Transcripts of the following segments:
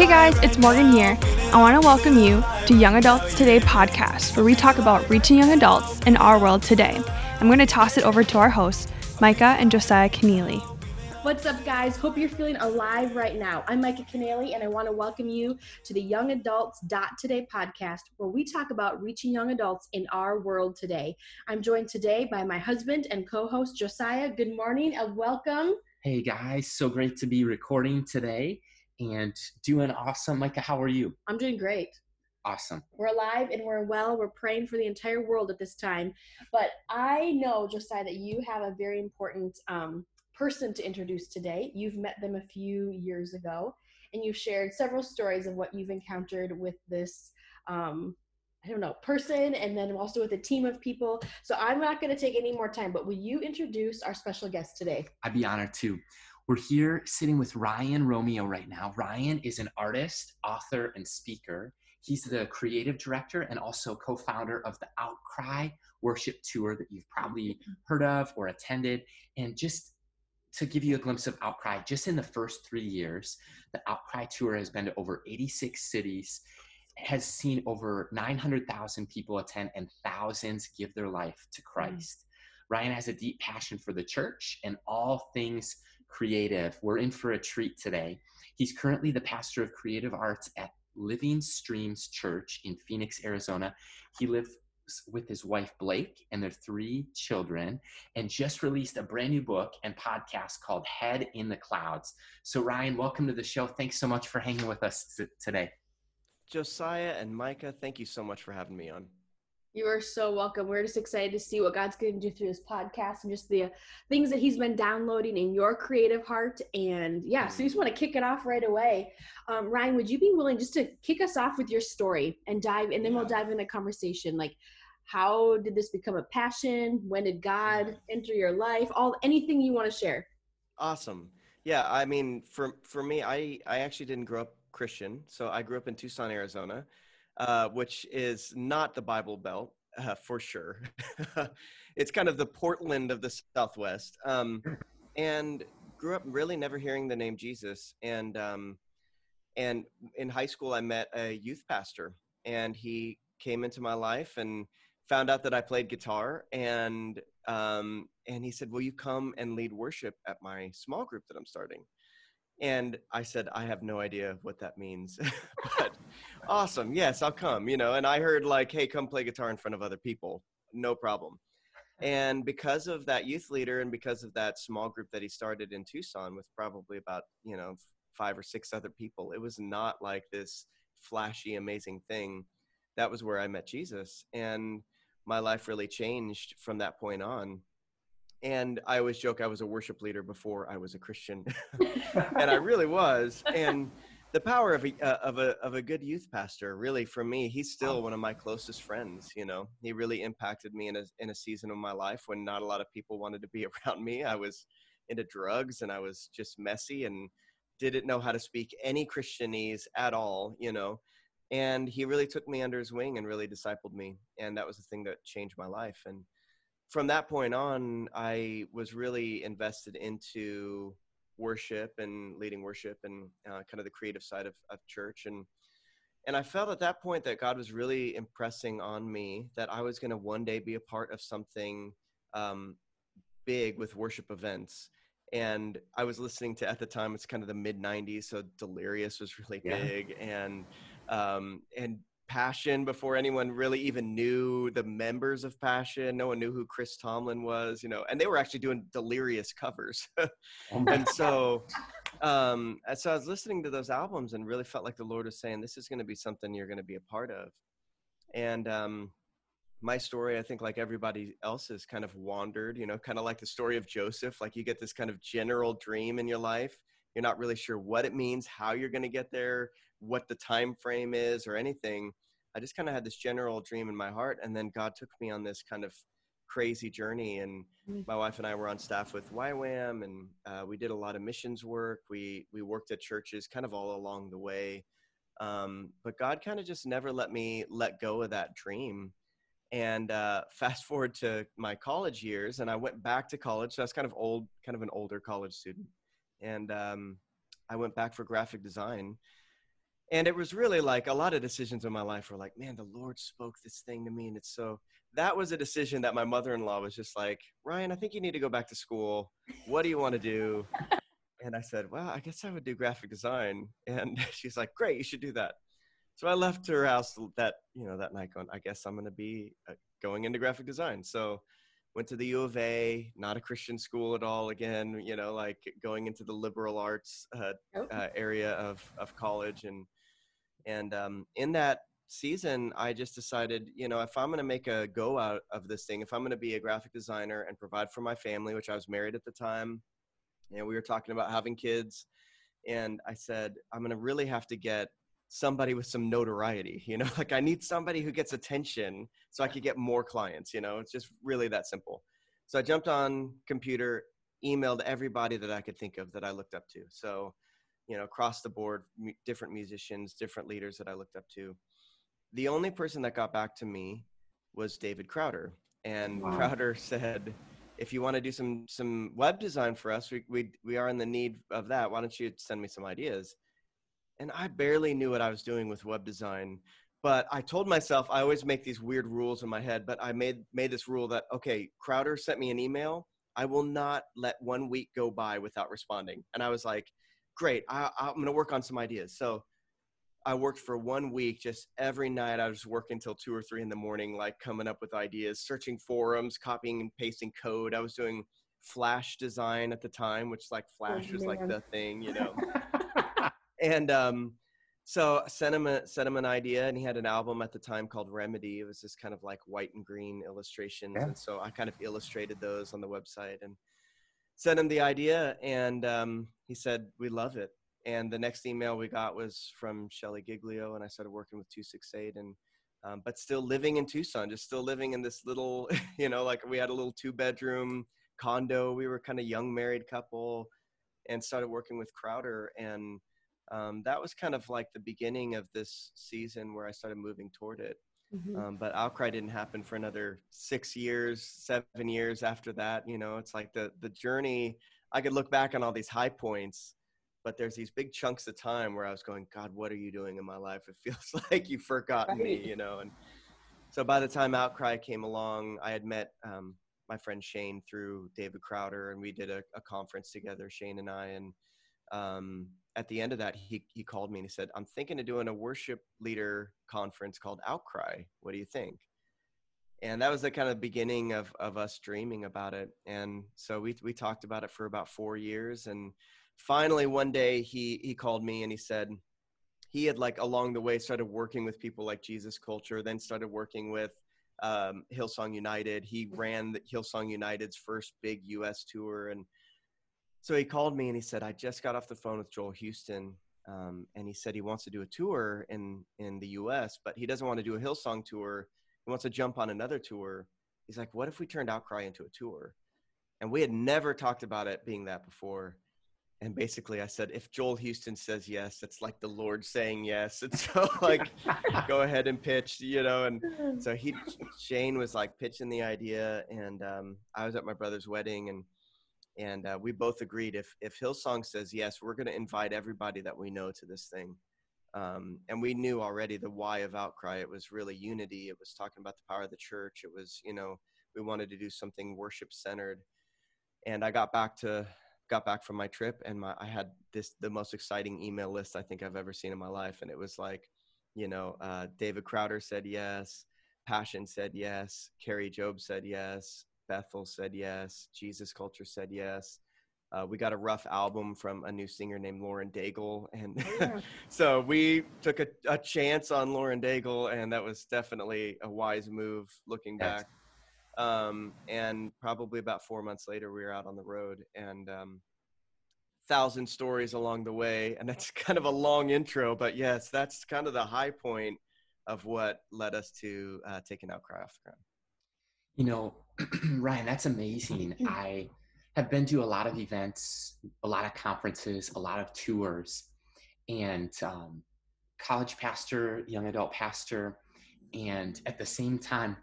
Hey guys, it's Morgan here. I want to welcome you to Young Adults Today podcast, where we talk about reaching young adults in our world today. I'm going to toss it over to our hosts, Micah and Josiah Keneally. What's up, guys? Hope you're feeling alive right now. I'm Micah Keneally, and I want to welcome you to the Young Adults Today podcast, where we talk about reaching young adults in our world today. I'm joined today by my husband and co host, Josiah. Good morning and welcome. Hey, guys. So great to be recording today and doing awesome. Micah, how are you? I'm doing great. Awesome. We're alive and we're well. We're praying for the entire world at this time. But I know, Josiah, that you have a very important um, person to introduce today. You've met them a few years ago, and you've shared several stories of what you've encountered with this. Um, I don't know, person, and then also with a team of people. So I'm not going to take any more time, but will you introduce our special guest today? I'd be honored to. We're here sitting with Ryan Romeo right now. Ryan is an artist, author, and speaker. He's the creative director and also co founder of the Outcry worship tour that you've probably heard of or attended. And just to give you a glimpse of Outcry, just in the first three years, the Outcry tour has been to over 86 cities, has seen over 900,000 people attend, and thousands give their life to Christ. Mm. Ryan has a deep passion for the church and all things creative. We're in for a treat today. He's currently the pastor of creative arts at Living Streams Church in Phoenix, Arizona. He lives with his wife Blake and their three children, and just released a brand new book and podcast called Head in the Clouds. So, Ryan, welcome to the show. Thanks so much for hanging with us t- today. Josiah and Micah, thank you so much for having me on. You are so welcome. We're just excited to see what God's going to do through this podcast and just the things that He's been downloading in your creative heart. And yeah, so we just want to kick it off right away. Um, Ryan, would you be willing just to kick us off with your story and dive, and then we'll dive into conversation like how did this become a passion? When did God enter your life? All anything you want to share. Awesome. Yeah, I mean, for for me, I I actually didn't grow up Christian, so I grew up in Tucson, Arizona uh, which is not the Bible Belt uh, for sure. it's kind of the Portland of the Southwest. Um, and grew up really never hearing the name Jesus. And um, and in high school, I met a youth pastor, and he came into my life and found out that I played guitar. And um, and he said, "Will you come and lead worship at my small group that I'm starting?" And I said, I have no idea what that means, but awesome. Yes, I'll come, you know. And I heard, like, hey, come play guitar in front of other people. No problem. And because of that youth leader and because of that small group that he started in Tucson with probably about, you know, five or six other people, it was not like this flashy, amazing thing. That was where I met Jesus. And my life really changed from that point on and I always joke I was a worship leader before I was a Christian, and I really was. And the power of a uh, of a of a good youth pastor, really, for me, he's still one of my closest friends. You know, he really impacted me in a in a season of my life when not a lot of people wanted to be around me. I was into drugs and I was just messy and didn't know how to speak any Christianese at all. You know. And he really took me under his wing and really discipled me. And that was the thing that changed my life. And from that point on, I was really invested into worship and leading worship and uh, kind of the creative side of, of church. And and I felt at that point that God was really impressing on me that I was going to one day be a part of something um, big with worship events. And I was listening to at the time it's kind of the mid '90s, so Delirious was really yeah. big, and um, and Passion before anyone really even knew the members of Passion. No one knew who Chris Tomlin was, you know, and they were actually doing delirious covers. Oh and so, um, so I was listening to those albums and really felt like the Lord was saying, "This is going to be something you're going to be a part of." And um, my story, I think, like everybody else's, kind of wandered. You know, kind of like the story of Joseph. Like you get this kind of general dream in your life. You're not really sure what it means, how you're going to get there, what the time frame is or anything. I just kind of had this general dream in my heart and then god took me on this kind of crazy journey and mm. my wife and i were on staff with ywam and uh, we did a lot of missions work. We we worked at churches kind of all along the way. Um, but god kind of just never let me let go of that dream. And uh, fast forward to my college years and i went back to college so i was kind of old kind of an older college student and um, i went back for graphic design and it was really like a lot of decisions in my life were like, man, the Lord spoke this thing to me, and it's so. That was a decision that my mother-in-law was just like, Ryan, I think you need to go back to school. What do you want to do? And I said, well, I guess I would do graphic design. And she's like, great, you should do that. So I left her house that you know that night going, I guess I'm going to be uh, going into graphic design. So went to the U of A, not a Christian school at all. Again, you know, like going into the liberal arts uh, Oh. uh, area of of college, and and um, in that season, I just decided, you know, if I'm going to make a go out of this thing, if I'm going to be a graphic designer and provide for my family, which I was married at the time, and we were talking about having kids, and I said, I'm going to really have to get somebody with some notoriety you know like i need somebody who gets attention so i could get more clients you know it's just really that simple. So i jumped on computer emailed everybody that i could think of that i looked up to. So you know across the board mu- different musicians different leaders that i looked up to. The only person that got back to me was david crowder and Wow. crowder said if you want to do some some web design for us we, we we are in the need of that. Why don't you send me some ideas and I barely knew what I was doing with web design. But I told myself I always make these weird rules in my head. But I made made this rule that okay, Crowder sent me an email. I will not let one week go by without responding. And I was like, great, I, I'm going to work on some ideas. So I worked for one week, just every night. I was working till two or three in the morning, like coming up with ideas, searching forums, copying and pasting code. I was doing Flash design at the time, which like Flash oh, was like the thing, you know and um, so I sent him a, sent him an idea, and he had an album at the time called Remedy. It was this kind of like white and green illustrations, Yeah. and so I kind of illustrated those on the website and sent him the idea, and um, he said we love it. And the next email we got was from Shelley Giglio, and I started working with Two Six Eight, and um, but still living in Tucson, just still living in this little, you know, like we had a little two bedroom condo. We were kind of young married couple, and started working with Crowder and um, that was kind of like the beginning of this season where I started moving toward it. Mhm. Um, but Outcry didn't happen for another six years, seven years after that. You know, it's like the the journey. I could look back on all these high points, but there's these big chunks of time where I was going, God, what are you doing in my life? It feels like you've forgotten me, you know. And so by the time Outcry came along, I had met um, my friend Shane through David Crowder, and we did a, a conference together, Shane and I, and um, at the end of that, he he called me and he said, "I'm thinking of doing a worship leader conference called Outcry. What do you think?" And that was the kind of beginning of of us dreaming about it. And so we we talked about it for about four years, and finally one day he he called me and he said he had like along the way started working with people like Jesus Culture, then started working with um, Hillsong United. He ran the Hillsong United's first big U.S. tour, and so he called me and he said, "I just got off the phone with Joel Houston, um, and he said he wants to do a tour in in the U.S., but he doesn't want to do a Hillsong tour. He wants to jump on another tour. He's like, what if we turned Outcry into a tour?" And we had never talked about it being that before. And basically, I said, if Joel Houston says yes, it's like the Lord saying yes. And so, like, go ahead and pitch, you know. And so he, Shane was like pitching the idea, and um, I was at my brother's wedding, and and uh, we both agreed if if Hillsong says yes, we're going to invite everybody that we know to this thing. Um, and we knew already the why of Outcry. It was really unity. It was talking about the power of the church. It was, you know, we wanted to do something worship centered. And I got back to got back from my trip, and my I had this the most exciting email list I think I've ever seen in my life, and it was like, you know, uh, David Crowder said yes, Passion said yes, Kari Jobe said yes, Bethel said yes, Jesus Culture said yes. Uh, we got a rough album from a new singer named Lauren Daigle, and Oh, yeah. so we took a, a chance on Lauren Daigle, and that was definitely a wise move looking Yes. back. Um, and probably about four months later, we were out on the road, and um, thousand stories along the way. And that's kind of a long intro, but yes, that's kind of the high point of what led us to uh, taking Outcry off the ground. You know, Ryan, that's amazing. I have been to a lot of events, a lot of conferences, a lot of tours, and um, college pastor, young adult pastor. And at the same time,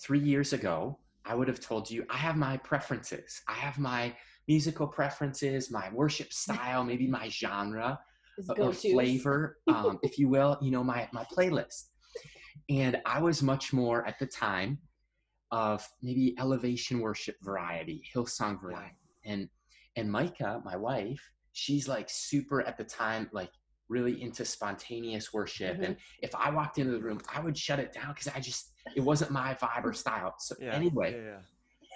three years ago, I would have told you I have my preferences. I have my musical preferences, my worship style, maybe my genre. Or flavor, um, if you will, you know, my my playlist. And I was much more at the time of maybe elevation worship variety, Hillsong variety. And and Micah, my wife, she's like super at the time, like really into spontaneous worship. Mhm. And if I walked into the room, I would shut it down because I just it wasn't my vibe or style. So Yeah. anyway, Yeah.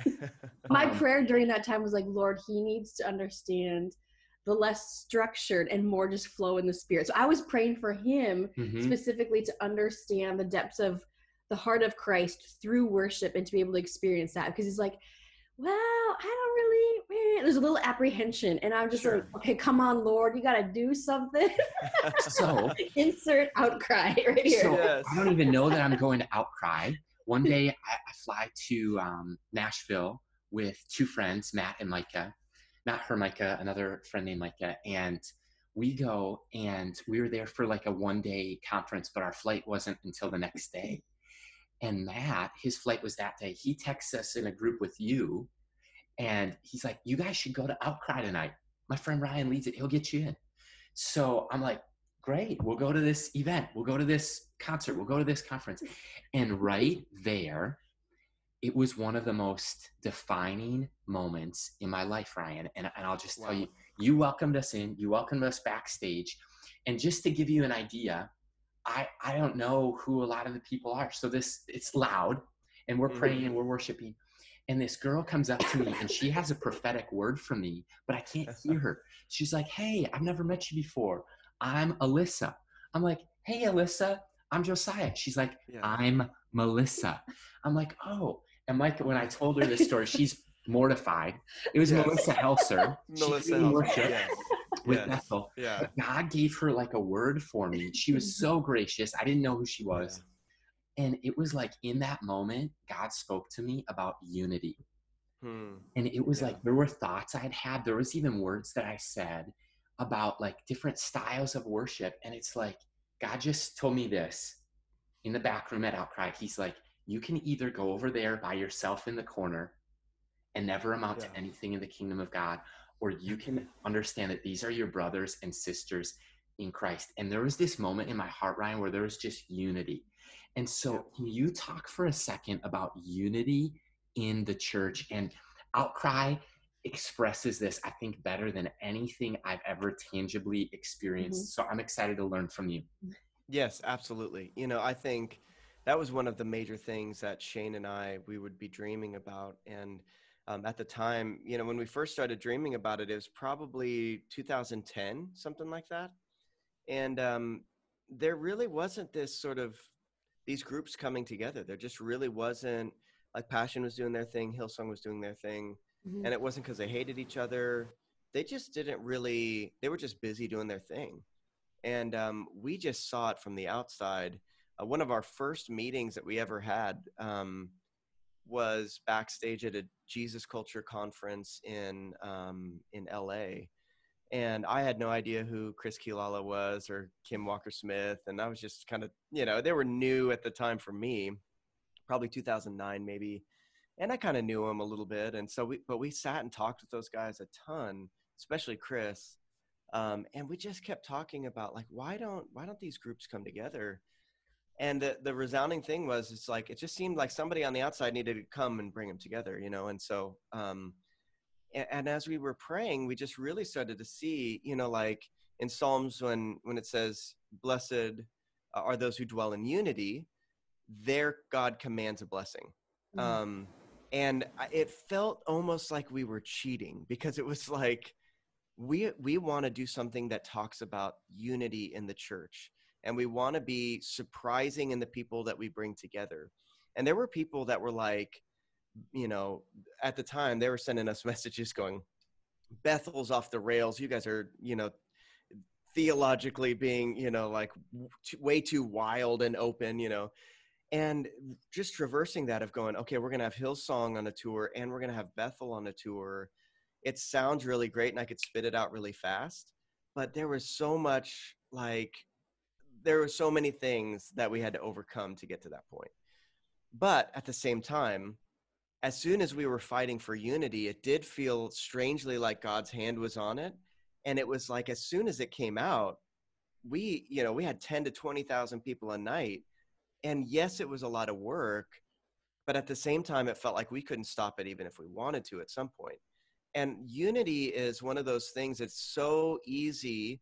yeah. My um, prayer during that time was like, Lord, he needs to understand the less structured and more just flow in the spirit. So I was praying for him mhm. specifically to understand the depths of the heart of Christ through worship and to be able to experience that because he's like, well, I don't really. eh," There's a little apprehension, and I'm just Sure. like, okay, come on, Lord, you got to do something. so Insert outcry right here. So Yes. I don't even know that I'm going to outcry. One day I, I fly to um, Nashville with two friends, Matt and Micah. Not her Micah, another friend named Micah. And we go and we were there for like a one day conference, but our flight wasn't until the next day. And Matt, his flight was that day. He texts us in a group with you and he's like, You guys should go to Outcry tonight. My friend Ryan leads it, he'll get you in. So I'm like, Great, we'll go to this event, we'll go to this concert, we'll go to this conference. And right there, it was one of the most defining moments in my life, Ryan. And, and I'll just tell you, you welcomed us in, you welcomed us backstage. And just to give you an idea, I, I don't know who a lot of the people are. So this it's loud and we're praying and mm-hmm. we're worshiping. And this girl comes up to me and she has a prophetic word for me, but I can't hear her. She's like, Hey, I've never met you before. I'm Alyssa. I'm like, Hey, Alyssa, I'm Josiah. She's like, Yeah. I'm Melissa. I'm like, Oh. And Mike, when I told her this story, she's mortified. It was Yes. Melissa Helser. Melissa Helser, yes. With Yes. Bethel. Yeah. But God gave her like a word for me. She was so gracious. I didn't know who she was. And it was like in that moment, God spoke to me about unity. Hmm. And it was Yeah. like there were thoughts I'd had. There was even words that I said about like different styles of worship. And it's like God just told me this in the back room at Outcry. He's like, you can either go over there by yourself in the corner and never amount Yeah. to anything in the kingdom of God, or you can understand that these are your brothers and sisters in Christ. And there was this moment in my heart, Ryan, where there was just unity. And so, can you talk for a second about unity in the church? And Outcry expresses this, I think, better than anything I've ever tangibly experienced. Mm-hmm. So, I'm excited to learn from you. Yes, absolutely. You know, I think that was one of the major things that Shane and I we would be dreaming about, and um, at the time, you know, when we first started dreaming about it, it was probably 2010, something like that, and um, there really wasn't this sort of these groups coming together. There just really wasn't like Passion was doing their thing, Hillsong was doing their thing, Mhm. and it wasn't because they hated each other. They just didn't really. They were just busy doing their thing and um, we just saw it from the outside. Uh, one of our first meetings that we ever had um, was backstage at a Jesus Culture conference in um, in LA, and I had no idea who Chris Quilala was or Kim Walker Smith, and I was just kind of you know they were new at the time for me, probably 2009 maybe, and I kind of knew them a little bit, and so we but we sat and talked with those guys a ton, especially Chris. Um, and we just kept talking about like why don't why don't these groups come together and the, the resounding thing was it's like it just seemed like somebody on the outside needed to come and bring them together you know and so um and, and as we were praying we just really started to see you know like in psalms when when it says blessed are those who dwell in unity their god commands a blessing Mhm. um and I- it felt almost like we were cheating because it was like we we want to do something that talks about unity in the church and we want to be surprising in the people that we bring together. And there were people that were like you know at the time they were sending us messages going bethel's off the rails. You guys are you know theologically being you know like way too wild and open you know. And just traversing that of going okay we're going to have hillsong on a tour and we're going to have bethel on a tour. It sounds really great and i could spit it out really fast but there was so much like there were so many things that we had to overcome to get to that point. But at the same time as soon as we were fighting for unity it did feel strangely like god's hand was on it. And it was like as soon as it came out we you know we had 10 to 20,000 people a night. And yes it was a lot of work but at the same time it felt like we couldn't stop it even if we wanted to at some point. And unity is one of those things that's so easy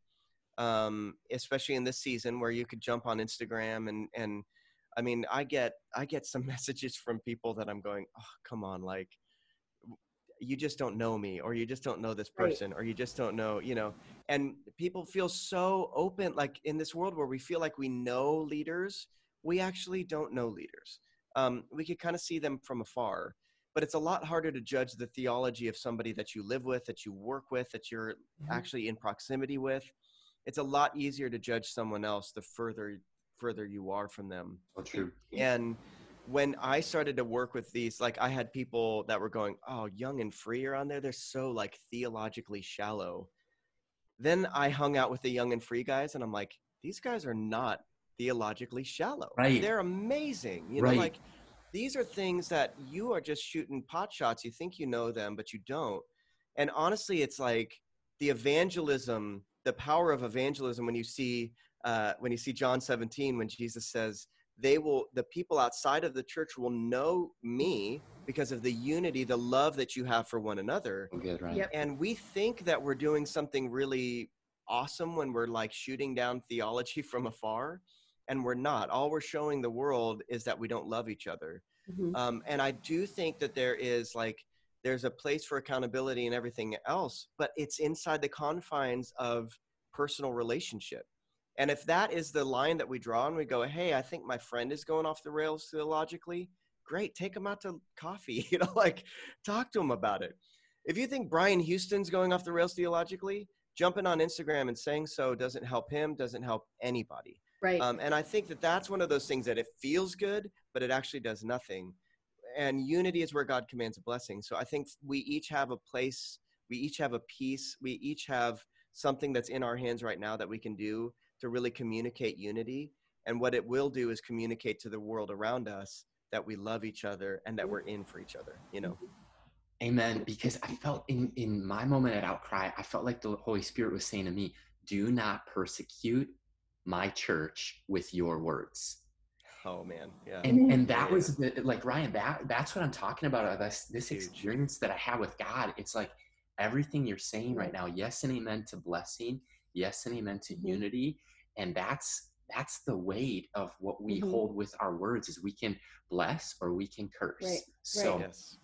um, especially in this season where you could jump on instagram and and i mean i get i get some messages from people that i'm going oh come on like you just don't know me or you just don't know this person right. or you just don't know you know and people feel so open like in this world where we feel like we know leaders we actually don't know leaders um, we could kind of see them from afar but it's a lot harder to judge the theology of somebody that you live with that you work with that you're mm-hmm. actually in proximity with it's a lot easier to judge someone else the further further you are from them oh, true and when I started to work with these, like I had people that were going, "Oh, young and free are on there. They're so like theologically shallow." Then I hung out with the young and free guys, and I'm like, "These guys are not theologically shallow. Right? They're amazing. You know, right. like these are things that you are just shooting pot shots. You think you know them, but you don't. And honestly, it's like the evangelism, the power of evangelism. When you see uh, when you see John 17, when Jesus says they will the people outside of the church will know me because of the unity the love that you have for one another good right yep. and we think that we're doing something really awesome when we're like shooting down theology from afar and we're not all we're showing the world is that we don't love each other mm-hmm. um, and i do think that there is like there's a place for accountability and everything else but it's inside the confines of personal relationship and if that is the line that we draw and we go, hey, I think my friend is going off the rails theologically, great, take him out to coffee, you know, like talk to him about it. If you think Brian Houston's going off the rails theologically, jumping on Instagram and saying so doesn't help him, doesn't help anybody. Right. Um, and I think that that's one of those things that it feels good, but it actually does nothing. And unity is where God commands a blessing. So I think we each have a place, we each have a piece, we each have something that's in our hands right now that we can do to really communicate unity. And what it will do is communicate to the world around us that we love each other and that we're in for each other, you know? Amen. Because I felt in, in my moment at Outcry, I felt like the Holy Spirit was saying to me, do not persecute my church with your words. Oh man, yeah. And and that was the, like Ryan. That that's what I'm talking about. Uh, this this experience that I had with God. It's like everything you're saying right now. Yes and amen to blessing. Yes and amen to mm-hmm. unity and that's that's the weight of what we mm-hmm. hold with our words is we can bless or we can curse right. so right. Yes.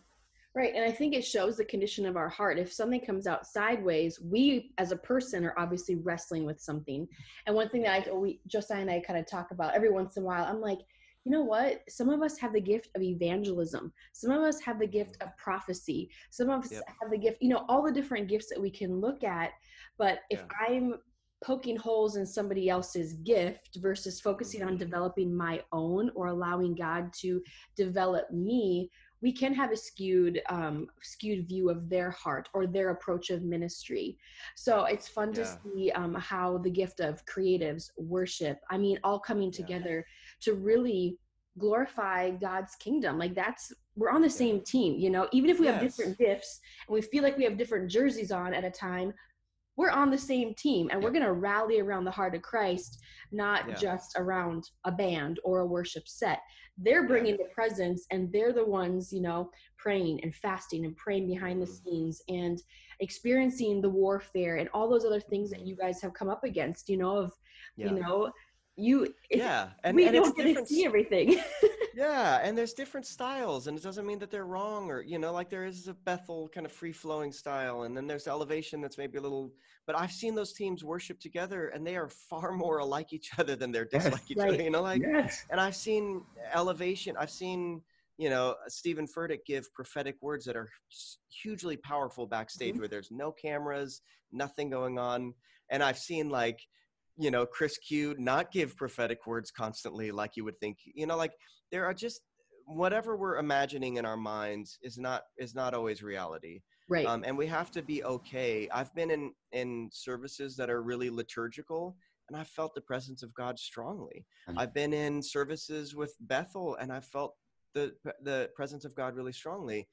Right and i think it shows the condition of our heart if something comes out sideways we as a person are obviously wrestling with something and one thing that i we josiah and i kind of talk about every once in a while i'm like you know what? Some of us have the gift of evangelism. Some of us have the gift of prophecy. Some of us yep. have the gift, you know, all the different gifts that we can look at. But if yeah. I'm poking holes in somebody else's gift versus focusing on mm-hmm. developing my own or allowing God to develop me, we can have a skewed um, skewed view of their heart or their approach of ministry. So it's fun yeah. to see um, how the gift of creatives, worship, I mean, all coming together yeah. to really glorify God's kingdom. Like that's we're on the same team, you know. Even if we yes. have different gifts and we feel like we have different jerseys on at a time, we're on the same team and we're going to rally around the heart of Christ, not yeah. just around a band or a worship set. They're bringing yeah. the presence and they're the ones, you know, praying and fasting and praying behind the mm-hmm. scenes and experiencing the warfare and all those other things that you guys have come up against, you know, of, yeah. you know, you yeah and we and don't get to see everything yeah and there's different styles and it doesn't mean that they're wrong or you know like there is a bethel kind of free flowing style and then there's elevation that's maybe a little but i've seen those teams worship together and they are far more alike each other than they're dislike yes, each right. other you know like yes. and i've seen elevation i've seen you know Steven Furtick give prophetic words that are hugely powerful backstage mm-hmm. where there's no cameras nothing going on and i've seen like you know chris q not give prophetic words constantly like you would think you know like there are just whatever we're imagining in our minds is not is not always reality. Right. Um, and we have to be okay. I've been in in services that are really liturgical and i felt the presence of god strongly. Mm-hmm. i've been in services with bethel and i felt the the presence of god really strongly.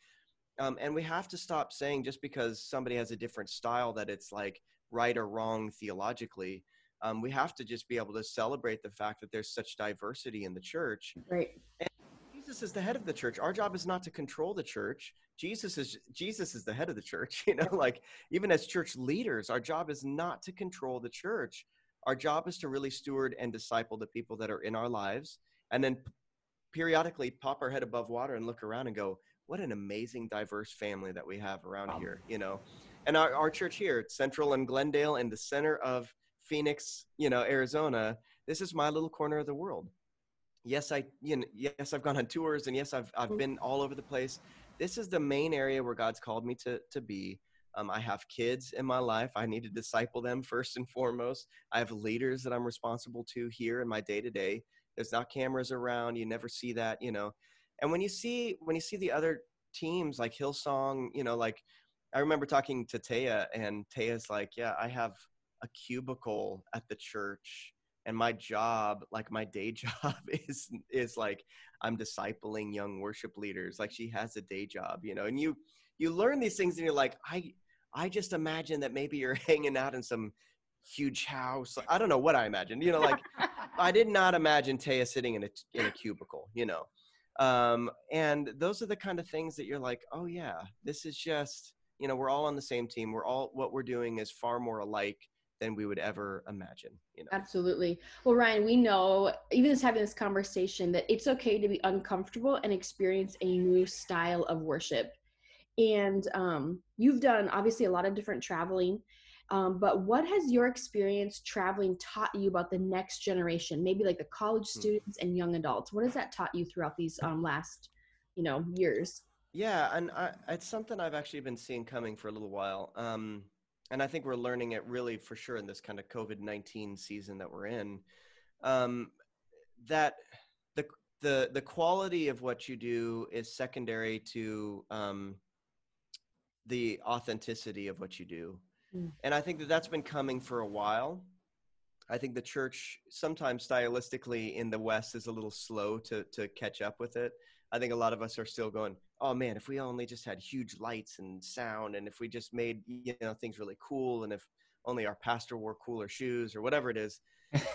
Um, and we have to stop saying just because somebody has a different style that it's like right or wrong theologically um, we have to just be able to celebrate the fact that there's such diversity in the church Right. Jesus is the head of the church. Our job is not to control the church. Jesus is Jesus is the head of the church. You know, like even as church leaders, our job is not to control the church. Our job is to really steward and disciple the people that are in our lives, and then periodically pop our head above water and look around and go, "What an amazing, diverse family that we have around here." You know, and our, our church here, Central and Glendale, in the center of Phoenix, you know, Arizona. This is my little corner of the world. Yes i you know yes i've gone on tours and yes i've i've Mm. been all over the place. This is the main area where god's called me to to be. Um, i have kids in my life. I need to disciple them first and foremost. I have leaders that i'm responsible to here in my day to day there's not cameras around. You never see that you know. And when you see when you see the other teams like hillsong you know like i remember talking to taya and taya's like yeah i have a cubicle at the church and my job like my day job is is like i'm discipling young worship leaders. Like she has a day job you know and you you learn these things and you're like i i just imagine that maybe you're hanging out in some huge house. I don't know what i imagined you know like i did not imagine taya sitting in a in a cubicle you know. Um and those are the kind of things that you're like oh yeah this is just you know we're all on the same team. We're all what we're doing is far more alike than we would ever imagine you know Absolutely. Well, Ryan, we know, even just having this conversation, that it's okay to be uncomfortable and experience a new style of worship. And um, you've done obviously a lot of different traveling, um, but what has your experience traveling taught you about the next generation? Maybe like the college Hmm. students and young adults. What has that taught you throughout these um, last, you know, years? Yeah, and I, it's something I've actually been seeing coming for a little while. Um, and I think we're learning it really for sure in this kind of COVID 19 season that we're in. Um, that the, the, the quality of what you do is secondary to um, the authenticity of what you do. Mm. And I think that that's been coming for a while. I think the church sometimes stylistically in the West is a little slow to, to catch up with it. I think a lot of us are still going, oh man, if we only just had huge lights and sound, and if we just made you know things really cool, and if only our pastor wore cooler shoes or whatever it is,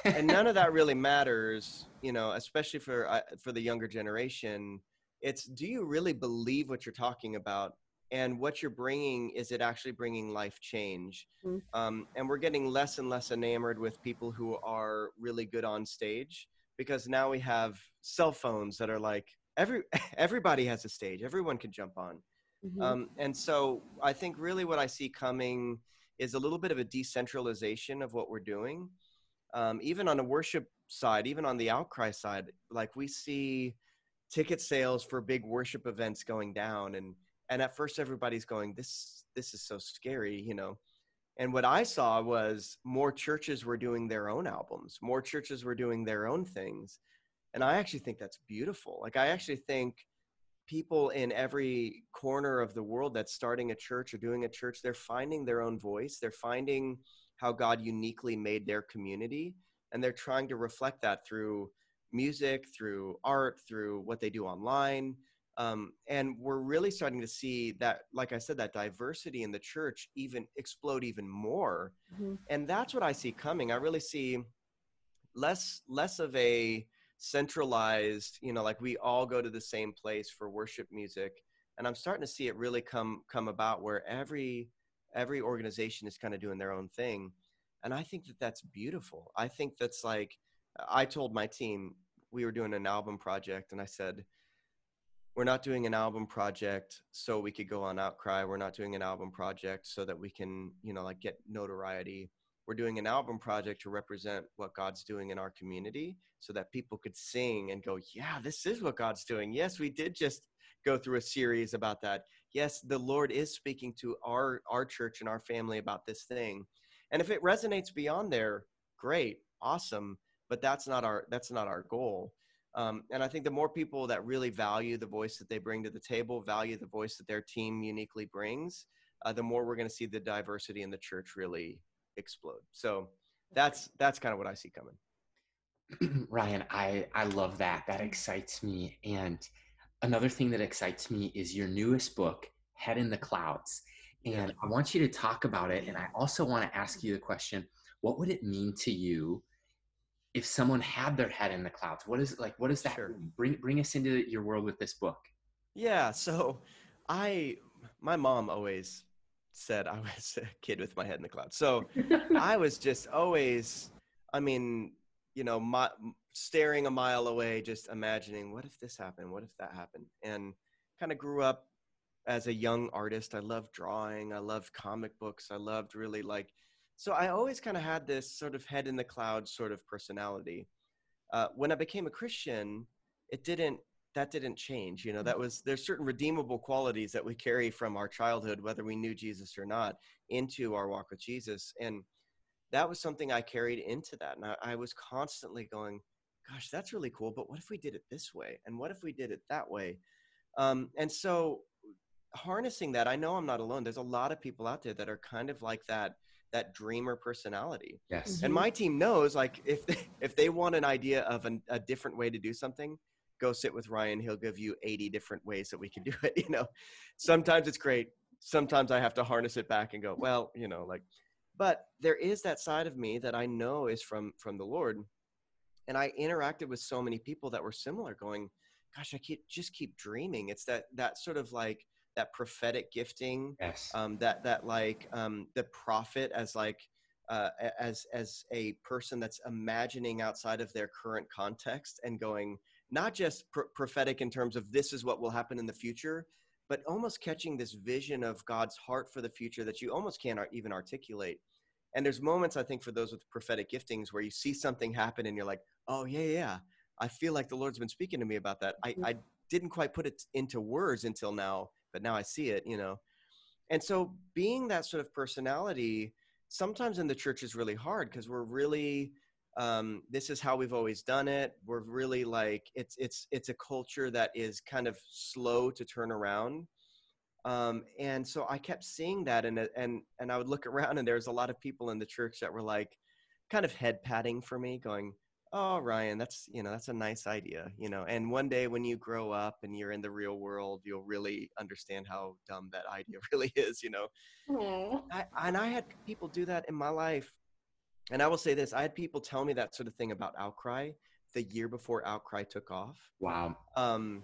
and none of that really matters, you know, especially for uh, for the younger generation. It's do you really believe what you're talking about, and what you're bringing is it actually bringing life change? Mm. Um, and we're getting less and less enamored with people who are really good on stage because now we have cell phones that are like every everybody has a stage. Everyone can jump on. Mhm. um, and so i think really what i see coming is a little bit of a decentralization of what we're doing. Um, even on the worship side even on the outcry side like we see ticket sales for big worship events going down and and at first everybody's going this this is so scary you know? And what i saw was more churches were doing their own albums more churches were doing their own things and i actually think that's beautiful. Like i actually think people in every corner of the world that's starting a church or doing a church they're finding their own voice. They're finding how god uniquely made their community. And they're trying to reflect that through music through art through what they do online. Um, and we're really starting to see that like i said that diversity in the church even explode even more. Mhm. and that's what i see coming. I really see less less of a centralized you know like we all go to the same place for worship music and i'm starting to see it really come come about where every every organization is kind of doing their own thing and i think that that's beautiful. I think that's like i told my team we were doing an album project and i said we're not doing an album project so we could go on outcry. We're not doing an album project so that we can you know like get notoriety we're doing an album project to represent what god's doing in our community so that people could sing and go yeah this is what god's doing. Yes we did just go through a series about that. Yes the lord is speaking to our our church and our family about this thing. And if it resonates beyond there great awesome but that's not our that's not our goal. Um, and I think the more people that really value the voice that they bring to the table, value the voice that their team uniquely brings, uh, the more we're going to see the diversity in the church really explode. So that's that's kind of what I see coming. Ryan, I, I love that. That excites me. And another thing that excites me is your newest book, Head in the Clouds. And I want you to talk about it. And I also want to ask you the question what would it mean to you if someone had their head in the clouds? What is like? What does that Sure. mean? Bring bring us into your world with this book. Yeah, so I my mom always said I was a kid with my head in the clouds. So I was just always, I mean, you know, my, staring a mile away, just imagining, what if this happened? What if that happened? And kind of grew up as a young artist. I loved drawing. I loved comic books. I loved really like, so I always kind of had this sort of head in the clouds sort of personality. Uh, when I became a Christian, it didn't that didn't change you know that was there's certain redeemable qualities that we carry from our childhood whether we knew jesus or not into our walk with jesus and that was something i carried into that and I, I was constantly going gosh that's really cool but what if we did it this way and what if we did it that way? Um, and so harnessing that i know i'm not alone there's a lot of people out there that are kind of like that that dreamer personality Yes. and my team knows like if they, if they want an idea of an, a different way to do something go sit with ryan he'll give you 80 different ways that we can do it you know sometimes it's great sometimes i have to harness it back and go well you know like but there is that side of me that i know is from from the lord and i interacted with so many people that were similar going gosh i keep just keep dreaming it's that that sort of like that prophetic gifting Yes. um, that that like um, the prophet as like uh, as as a person that's imagining outside of their current context and going not just pr- prophetic in terms of this is what will happen in the future but almost catching this vision of god's heart for the future that you almost can't ar- even articulate. And there's moments i think for those with prophetic giftings where you see something happen and you're like oh yeah yeah, yeah. I feel like the lord's been speaking to me about that. I, mm-hmm. I didn't quite put it into words until now but now i see it you know? And so being that sort of personality sometimes in the church is really hard because we're really um, this is how we've always done it we're really like it's it's it's a culture that is kind of slow to turn around um, and so i kept seeing that and and and i would look around and there's a lot of people in the church that were like kind of head patting for me going oh ryan that's you know that's a nice idea you know and one day when you grow up and you're in the real world you'll really understand how dumb that idea really is you know Aw. I, and I had people do that in my life. And I will say this I had people tell me that sort of thing about Outcry the year before Outcry took off. wow. Um,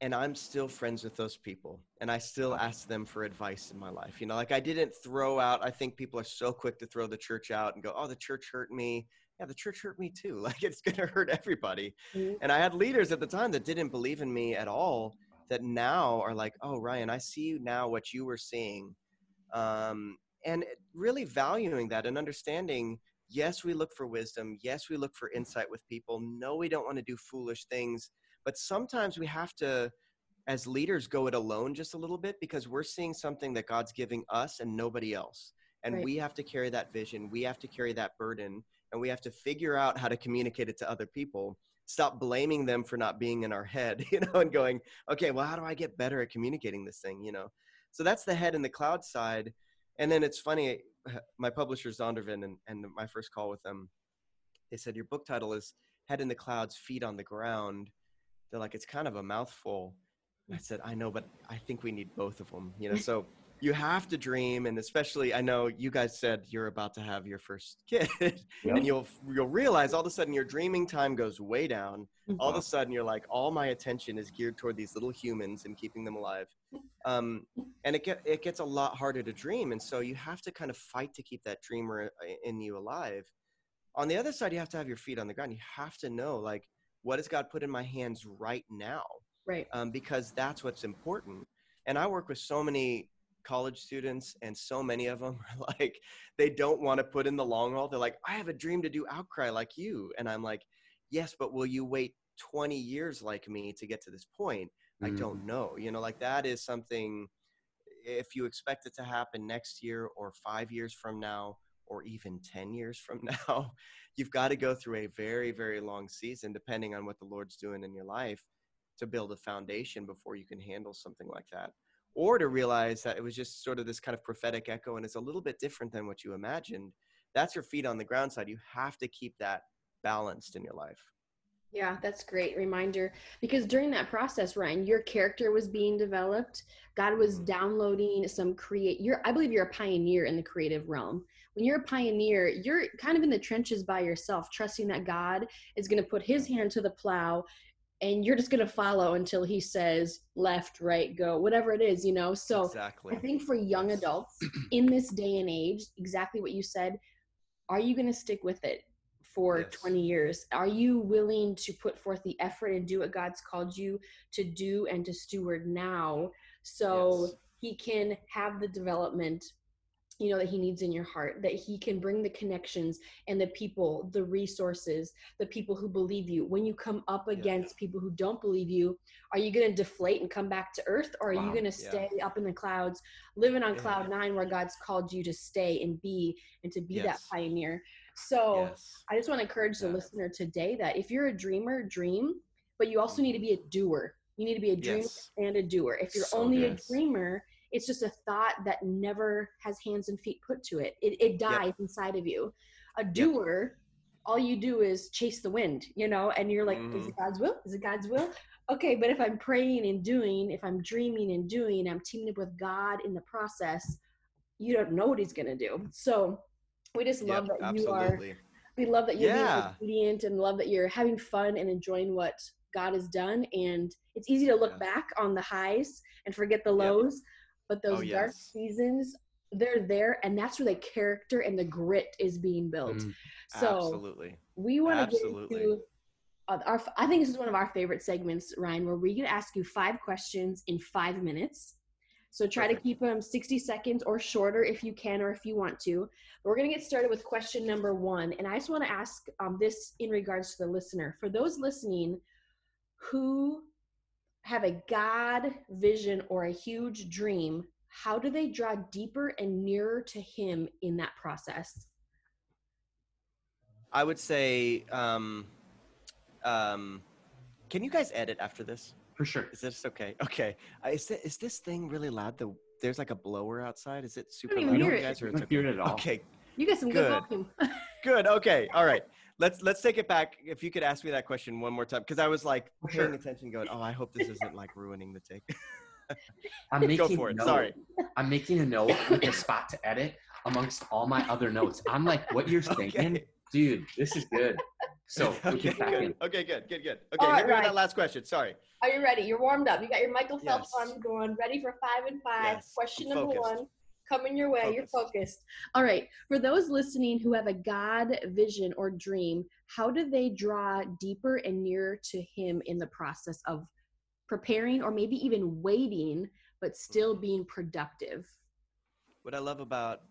and I'm still friends with those people. And I still ask them for advice in my life. You know, like I didn't throw out, I think people are so quick to throw the church out and go, oh, the church hurt me. Yeah, the church hurt me too. Like it's going to hurt everybody. Mhm. And I had leaders at the time that didn't believe in me at all that now are like, oh, Ryan, I see you now what you were seeing. Um, and really valuing that and understanding yes, we look for wisdom. Yes, we look for insight with people. No, we don't want to do foolish things. But sometimes we have to, as leaders, go it alone just a little bit because we're seeing something that God's giving us and nobody else. And Right. we have to carry that vision. We have to carry that burden. And we have to figure out how to communicate it to other people stop blaming them for not being in our head, you know, and going, okay, well, how do I get better at communicating this thing, you know? So that's the head and the cloud side. And then it's funny, my publisher Zondervan and, and my first call with them, they said, your book title is Head in the Clouds, Feet on the Ground. They're like, it's kind of a mouthful. I said, I know, but I think we need both of them, you know? So you have to dream. And especially, I know you guys said you're about to have your first kid and you'll, you'll realize all of a sudden your dreaming time goes way down all of a sudden you're like all my attention is geared toward these little humans and keeping them alive um, and it, get, it gets a lot harder to dream and so you have to kind of fight to keep that dreamer uh, in you alive on the other side you have to have your feet on the ground you have to know like what has god put in my hands right now Right. um, because that's what's important. And I work with so many college students, and so many of them are like, they don't want to put in the long haul. They're like, I have a dream to do outcry like you. And I'm like, yes, but will you wait 20 years like me to get to this point? I Mhm. don't know. You know, like that is something, if you expect it to happen next year or five years from now, or even 10 years from now, you've got to go through a very, very long season, depending on what the Lord's doing in your life to build a foundation before you can handle something like that. Or to realize that it was just sort of this kind of prophetic echo and it's a little bit different than what you imagined. That's your feet on the ground side. You have to keep that balanced in your life. Yeah, that's great reminder because during that process, Ryan, your character was being developed. God was Mhm. downloading some create. You're, I believe, you're a pioneer in the creative realm. When you're a pioneer, you're kind of in the trenches by yourself, trusting that God is going to put His hand to the plow, and you're just going to follow until He says left, right, go, whatever it is, you know. So exactly. I think for young adults in this day and age, exactly what you said, are you going to stick with it for Yes. 20 years? Are you willing to put forth the effort and do what God's called you to do and to steward now so Yes. he can have the development you know that he needs in your heart that he can bring the connections and the people the resources the people who believe you when you come up against people who don't believe you are you going to deflate and come back to earth or are you going to Yeah. stay up in the clouds living on Yeah. cloud nine where god's called you to stay and be and to be that pioneer so yes. i just want to encourage the Yeah. listener today that if you're a dreamer dream but you also need to be a doer you need to be a dreamer Yes. and a doer if you're So only good. a dreamer it's just a thought that never has hands and feet put to it. It, it dies inside of you. A doer, all you do is chase the wind, you know, and you're like, is Mhm. it God's will? Is it God's will? Okay, but if I'm praying and doing, if I'm dreaming and doing, I'm teaming up with God in the process, you don't know what He's to do. So we just love Yep, that you are absolutely. we love that you're Yeah. being obedient and love that you're having fun and enjoying what God has done. And it's easy to look Yes. back on the highs and forget the Yep. But those Oh, dark seasons, they're there, and that's where the character and the grit is being built. Mm, So Absolutely. we want to get Absolutely. into uh, our. I think this is one of our favorite segments, Ryan, where we can ask you five questions in five minutes. So try Perfect. to keep them 60 seconds or shorter if you can or if you want to. We're going to get started with question number one. And I just want to ask um, this in regards to the listener. For those listening who have a God vision or a huge dream, how do they draw deeper and nearer to Him in that process? I would say, um, um, can you guys edit after this? for sure. Is this okay? Okay. Uh, is, this, is this thing really loud? The there's like a blower outside. Is it super even loud? hear you guys, or I it's don't hear okay? it at all. Okay. You got some good, Good. volume. Good. Okay. All right. Let's let's take it back. If you could ask me that question one more time, because I was like For paying attention, going, "Oh, I hope this isn't like ruining the take." I'm making Go for a it. note. Sorry. I'm making a note with a spot to edit amongst all my other notes. I'm like, what you're thinking, Okay. dude? This is good. So okay, back good. in. okay, good, good, good. Okay, All right, hit me with Ryan. that last question. Sorry. Are you ready? You're warmed up. You got your Michael Phelps Yes. on going, ready for five and five. Yes, Question I'm number focused. one, coming your way. You're Focused. All right. For those listening who have a God vision or dream, how do they draw deeper and nearer to Him in the process of preparing or maybe even waiting, but still Mhm. being productive? What I love about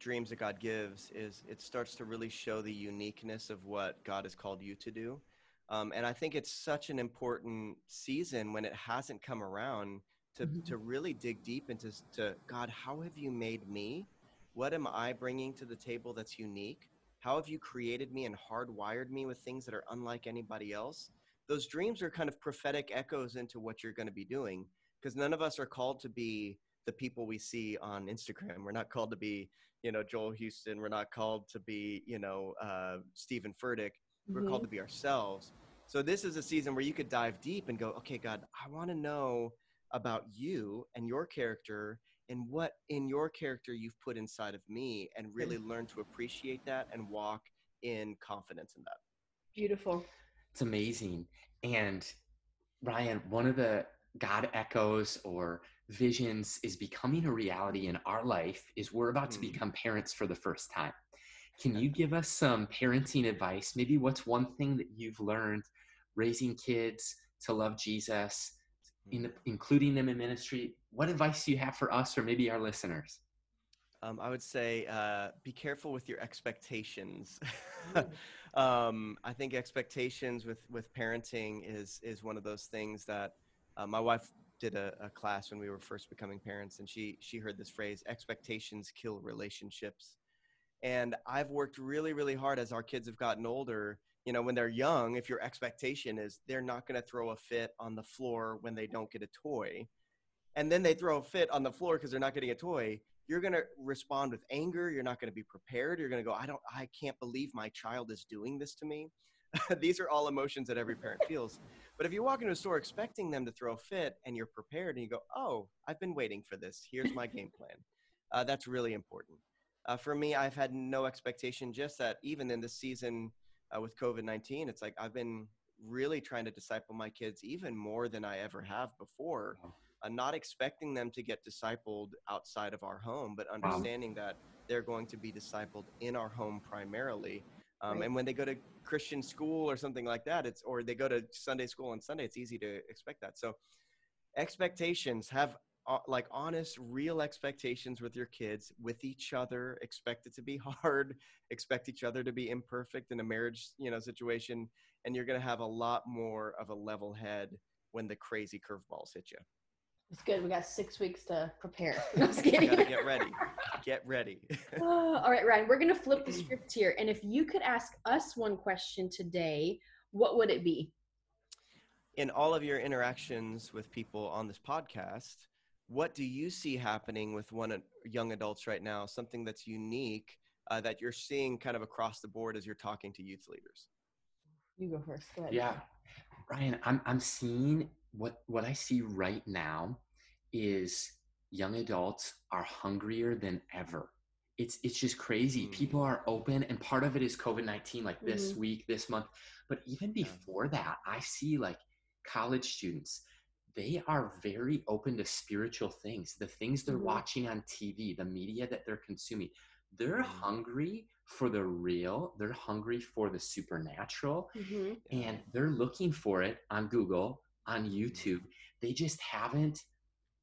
dreams that God gives is it starts to really show the uniqueness of what God has called you to do. Um, and I think it's such an important season when it hasn't come around to, Mhm. to really dig deep into to God, how have you made me? What am I bringing to the table that's unique? How have you created me and hardwired me with things that are unlike anybody else? Those dreams are kind of prophetic echoes into what you're going to be doing because none of us are called to be the people we see on Instagram. We're not called to be, you know, Joel Houston. We're not called to be, you know, uh, Steven Furtick. We're Mhm. called to be ourselves. So this is a season where you could dive deep and go, okay, God, I want to know about you and your character and what in your character you've put inside of me and really learn to appreciate that and walk in confidence in that. Beautiful. It's amazing. And Ryan, one of the God echoes or visions is becoming a reality in our life is we're about to Hmm. become parents for the first time. Can you give us some parenting advice? Maybe what's one thing that you've learned raising kids to love Jesus, in, including them in ministry? What advice do you have for us or maybe our listeners? Um, I would say uh, be careful with your expectations. um, I think expectations with with parenting is is one of those things that uh, my wife did a, a class when we were first becoming parents, and she she heard this phrase: "Expectations kill relationships." And I've worked really really hard as our kids have gotten older. You know, when they're young, if your expectation is they're not going to throw a fit on the floor when they don't get a toy, and then they throw a fit on the floor because they're not getting a toy, you're going to respond with anger you're not going to be prepared you're going to go i don't i can't believe my child is doing this to me These are all emotions that every parent feels. But if you walk into a store expecting them to throw a fit and you're prepared and you go, oh, I've been waiting for this. Here's my game plan. Uh, that's really important. Uh, for me, I've had no expectation, just that even in this season uh, with COVID 19, it's like I've been really trying to disciple my kids even more than I ever have before. Uh, not expecting them to get discipled outside of our home, but understanding wow. that they're going to be discipled in our home primarily. Um, right. And when they go to Christian school or something like that, it's or they go to Sunday school on Sunday, it's easy to expect that. So expectations have uh, like honest, real expectations with your kids, with each other. Expect it to be hard. Expect each other to be imperfect in a marriage, you know, situation, and you're going to have a lot more of a level head when the crazy curveballs hit you. It's good. We got six weeks to prepare. No, get ready. Get ready. oh, all right, Ryan. We're going to flip the script here, and if you could ask us one question today, what would it be? In all of your interactions with people on this podcast, what do you see happening with one young adults right now? Something that's unique uh, that you're seeing kind of across the board as you're talking to youth leaders. You go first. Go yeah, Ryan, I'm I'm seeing what what I see right now is young adults are hungrier than ever. It's it's just crazy. Mm. People are open, and part of it is COVID nineteen, like this mm-hmm. week, this month. But even before that, I see like college students they are very open to spiritual things, the things they're mm-hmm. watching on TV, the media that they're consuming. They're mm-hmm. hungry for the real, they're hungry for the supernatural, mm-hmm. and they're looking for it on Google, on mm-hmm. YouTube. They just haven't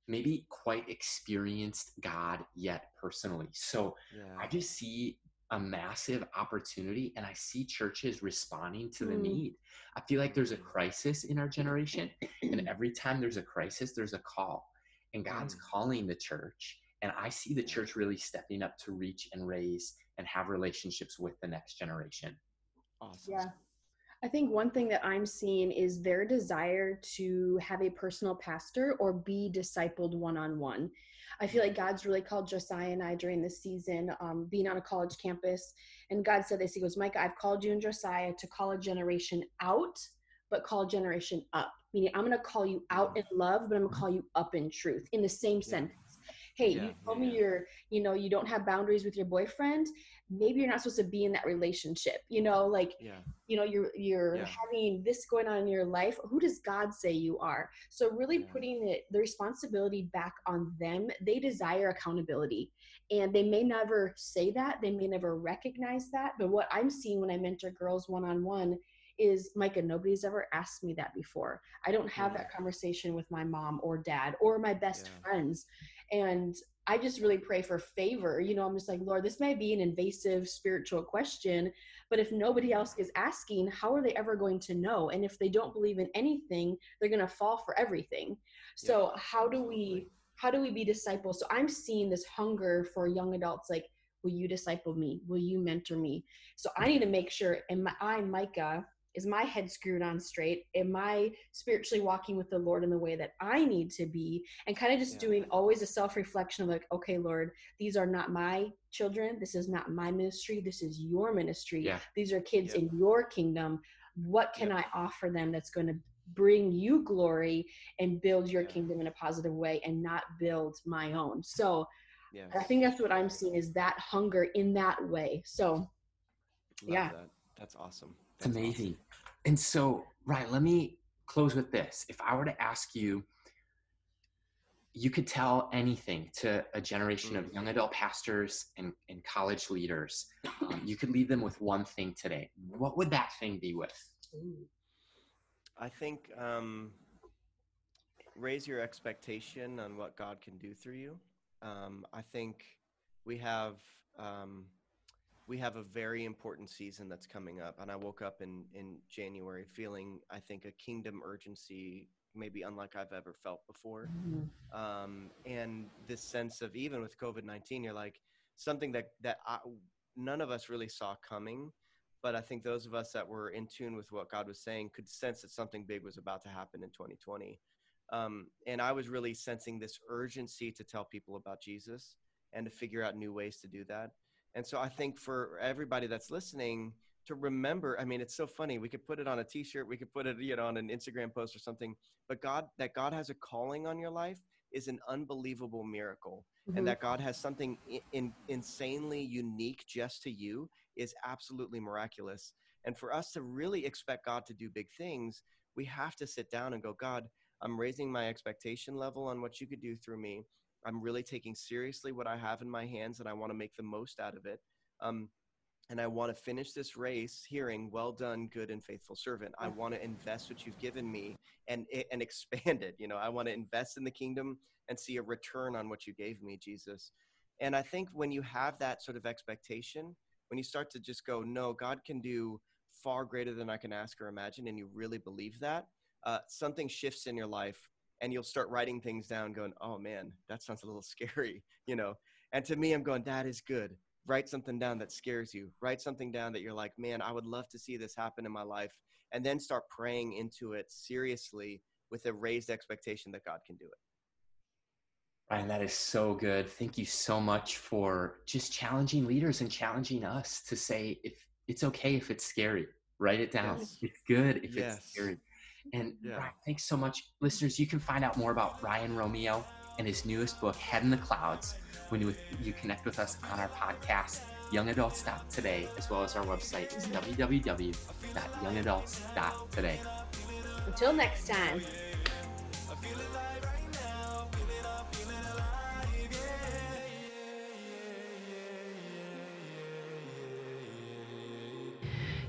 maybe quite experienced God yet personally. So yeah. I just see a massive opportunity and I see churches responding to the mm. need. I feel like there's a crisis in our generation, and every time there's a crisis, there's a call. And God's mm. calling the church. And I see the church really stepping up to reach and raise and have relationships with the next generation. Awesome. Yeah. I think one thing that I'm seeing is their desire to have a personal pastor or be discipled one on one. I feel like mm-hmm. God's really called Josiah and I during this season, um, being on a college campus. And God said this He goes, Micah, I've called you and Josiah to call a generation out, but call a generation up. Meaning, I'm going to call you out mm-hmm. in love, but I'm going to mm-hmm. call you up in truth in the same sentence hey yeah, you told yeah. me you're you know you don't have boundaries with your boyfriend. Maybe you're not supposed to be in that relationship you know like yeah. you know you're you're having this going on in your life. Who does god say you are? So really putting it the responsibility back on them. They desire accountability and they may never say that. They may never recognize that. But what i'm seeing when i mentor girls one-on-one is Micah, nobody's ever asked me that before. I don't have that conversation with my mom or dad or my best yeah. friends and I just really pray for favor. You know, I'm just like, Lord, this may be an invasive spiritual question, but if nobody else is asking, how are they ever going to know? And if they don't believe in anything, they're going to fall for everything. So, yeah, how do we how do we be disciples? So, I'm seeing this hunger for young adults like, will you disciple me? Will you mentor me? So, I mm-hmm. need to make sure and my I Micah is my head screwed on straight? Am i spiritually walking with the lord in the way that i need to be? And kind of just yeah. doing always a self-reflection of like okay lord these are not my children. This is not my ministry. This is your ministry. Yeah. these are kids yeah. in your kingdom. What can i offer them that's going to bring you glory and build your kingdom in a positive way and not build my own? So i think that's what i'm seeing is that hunger in that way. So Love yeah. that. That's awesome it's amazing. Awesome. And so, Ryan, let me close with this. If I were to ask you, you could tell anything to a generation of mm. young adult pastors and, and college leaders. Um, you could leave them with one thing today. What would that thing be with? I think um, raise your expectation on what God can do through you. Um, I think we have um, we have a very important season that's coming up and i woke up in in january feeling i think a kingdom urgency maybe unlike i've ever felt before. Mm-hmm. um, and this sense of even with covid-19 you're like something that that I, none of us really saw coming but i think those of us that were in tune with what god was saying could sense that something big was about to happen in 2020 um, and i was really sensing this urgency to tell people about jesus and to figure out new ways to do that and so I think for everybody that's listening, to remember i mean it's so funny we could put it on a t-shirt we could put it you know on an instagram post or something but god that god has a calling on your life is an unbelievable miracle. Mhm. and that god has something in, in, insanely unique just to you is absolutely miraculous. And for us to really expect god to do big things we have to sit down and go god i'm raising my expectation level on what you could do through me i'm really taking seriously what i have in my hands and i want to make the most out of it um, and I want to finish this race hearing, "Well done, good and faithful servant." I want to invest what you've given me and and expand it. You know, I want to invest in the kingdom and see a return on what you gave me, Jesus. And I think when you have that sort of expectation, when you start to just go, "No, God can do far greater than I can ask or imagine," and you really believe that, uh, something shifts in your life, and you'll start writing things down, going, "Oh man, that sounds a little scary," you know. And to me, I'm going, "That is good." write something down that scares you write something down that you're like man i would love to see this happen in my life and then start praying into it seriously with a raised expectation that god can do it Ryan, that is so good. Thank you so much for just challenging leaders and challenging us to say if it's okay if it's scary. Write it down. Yes. It's good if Yes. it's scary. And Yeah. Ryan, thanks so much. Listeners, you can find out more about Ryan Romeo and his newest book, Head in the Clouds, when you, you connect with us on our podcast, youngadults.today, as well as our website is mm-hmm. www.youngadults.today. Until next time.